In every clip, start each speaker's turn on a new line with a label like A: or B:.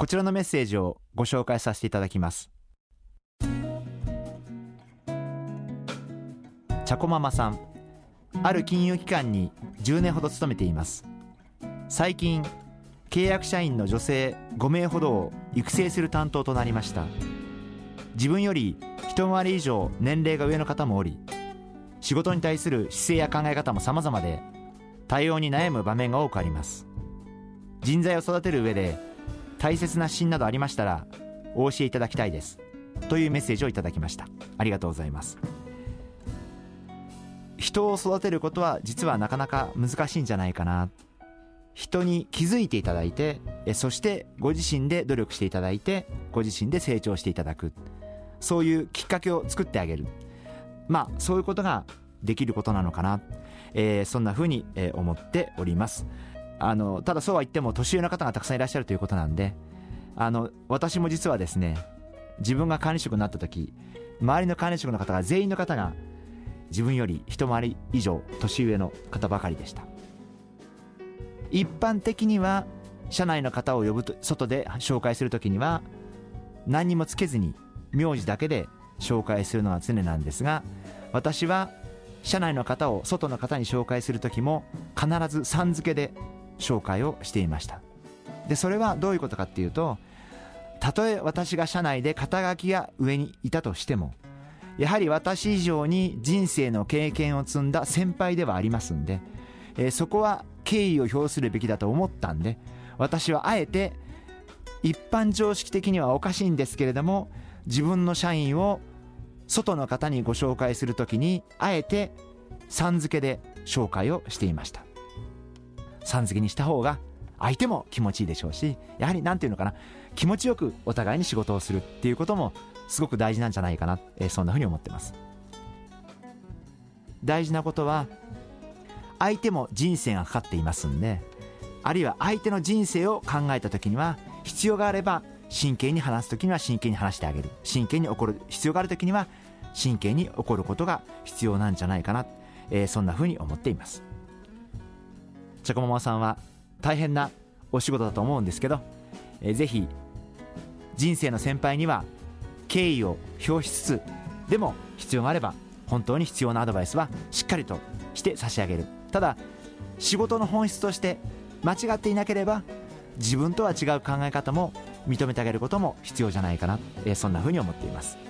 A: こちらのメッセージをご紹介させていただきます。チャコママさんある金融機関に10年ほど勤めています。最近契約社員の女性5名ほどを育成する担当となりました。自分より一回り以上年齢が上の方もおり仕事に対する姿勢や考え方も様々で対応に悩む場面が多くあります。人材を育てる上で大切な指針などありましたらお教えいただきたいです。というメッセージをいただきました。ありがとうございます。人を育てることは実はなかなか難しいんじゃないかな。人に気づいていただいてそしてご自身で努力していただいてご自身で成長していただく。そういうきっかけを作ってあげる。まあそういうことができることなのかな、えー、そんなふうに、え思っております。あのただそうは言っても年上の方がたくさんいらっしゃるということなんであの私も実はですね自分が管理職になった時周りの管理職の方が全員の方が自分より一回り以上年上の方ばかりでした。一般的には社内の方を呼ぶと外で紹介する時には何にもつけずに名字だけで紹介するのが常なんですが私は社内の方を外の方に紹介する時も必ずさん付けで紹介をしていました。でそれはどういうことかっていうとたとえ私が社内で肩書きが上にいたとしてもやはり私以上に人生の経験を積んだ先輩ではありますんで、えー、そこは敬意を表するべきだと思ったんで私はあえて一般常識的にはおかしいんですけれども自分の社員を外の方にご紹介するときにあえてさん付けで紹介をしていました。さん付けにした方が相手も気持ちいいでしょうしやはり何ていうのかな気持ちよくお互いに仕事をするっていうこともすごく大事なんじゃないかな、えー、そんなふうに思ってます。大事なことは相手も人生がかかっていますんであるいは相手の人生を考えた時には必要があれば真剣に話す時には真剣に話してあげる。真剣に起こる必要がある時には真剣に起こることが必要なんじゃないかな、えー、そんなふうに思っています。チョコママさんは大変なお仕事だと思うんですけど、えー、ぜひ人生の先輩には敬意を表しつつでも必要があれば本当に必要なアドバイスはしっかりとして差し上げる。ただ仕事の本質として間違っていなければ自分とは違う考え方も認めてあげることも必要じゃないかな、えー、そんなふうに思っています。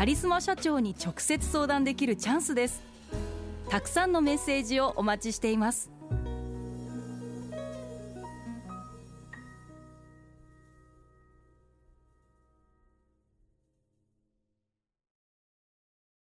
B: カリスマ社長に直接相談できるチャンスです。たくさんのメッセージをお待ちしています。